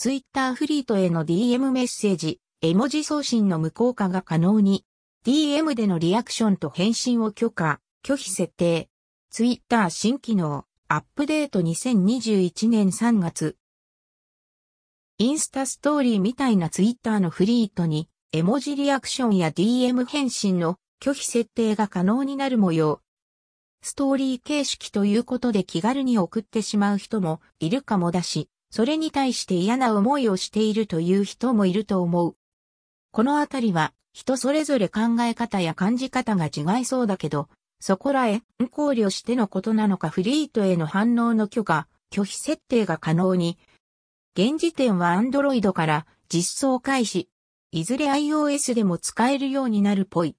ツイッターフリートへの DM メッセージ、絵文字送信の無効化が可能に、DM でのリアクションと返信を許可、拒否設定。ツイッター新機能、アップデート2021年3月。インスタストーリーみたいなツイッターのフリートに、絵文字リアクションや DM 返信の拒否設定が可能になる模様。ストーリー形式ということで気軽に送ってしまう人もいるかもだし、それに対して嫌な思いをしているという人もいると思う。このあたりは人それぞれ考え方や感じ方が違いそうだけど、そこらへ考慮してのことなのかフリートへの反応の許可、拒否設定が可能に。現時点は Android から実装開始。いずれ iOS でも使えるようになるっぽい。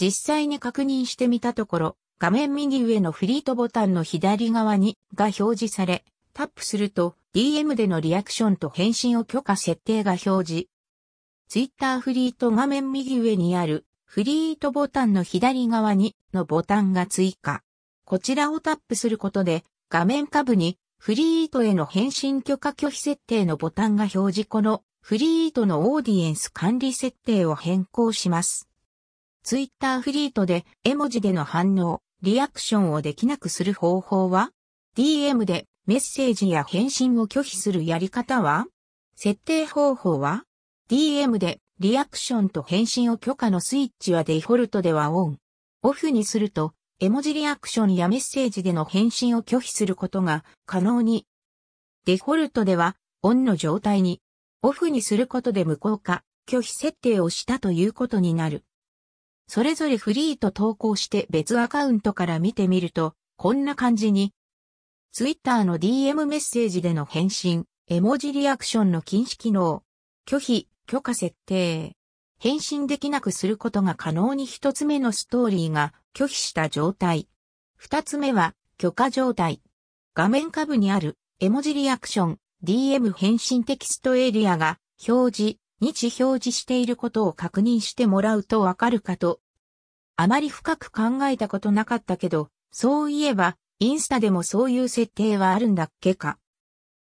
実際に確認してみたところ、画面右上のフリートボタンの左側にが表示され、タップすると DM でのリアクションと返信を許可設定が表示。Twitter フリート画面右上にあるフリートボタンの左側にのボタンが追加。こちらをタップすることで画面下部にフリートへの返信許可拒否設定のボタンが表示このフリートのオーディエンス管理設定を変更します。Twitter フリートで絵文字での反応、リアクションをできなくする方法は ?DM でメッセージや返信を拒否するやり方は？設定方法は ?DM でリアクションと返信を許可のスイッチはデフォルトではオン。オフにすると、絵文字リアクションやメッセージでの返信を拒否することが可能に。デフォルトではオンの状態に、オフにすることで無効化、拒否設定をしたということになる。それぞれフリーと投稿して別アカウントから見てみると、こんな感じにツイッターの DM メッセージでの返信、絵文字リアクションの禁止機能、拒否、許可設定、返信できなくすることが可能に一つ目のストーリーが拒否した状態。二つ目は許可状態。画面下部にある絵文字リアクション、DM 返信テキストエリアが表示、日表示していることを確認してもらうとわかるかと。あまり深く考えたことなかったけど、そういえばインスタでもそういう設定はあるんだっけか。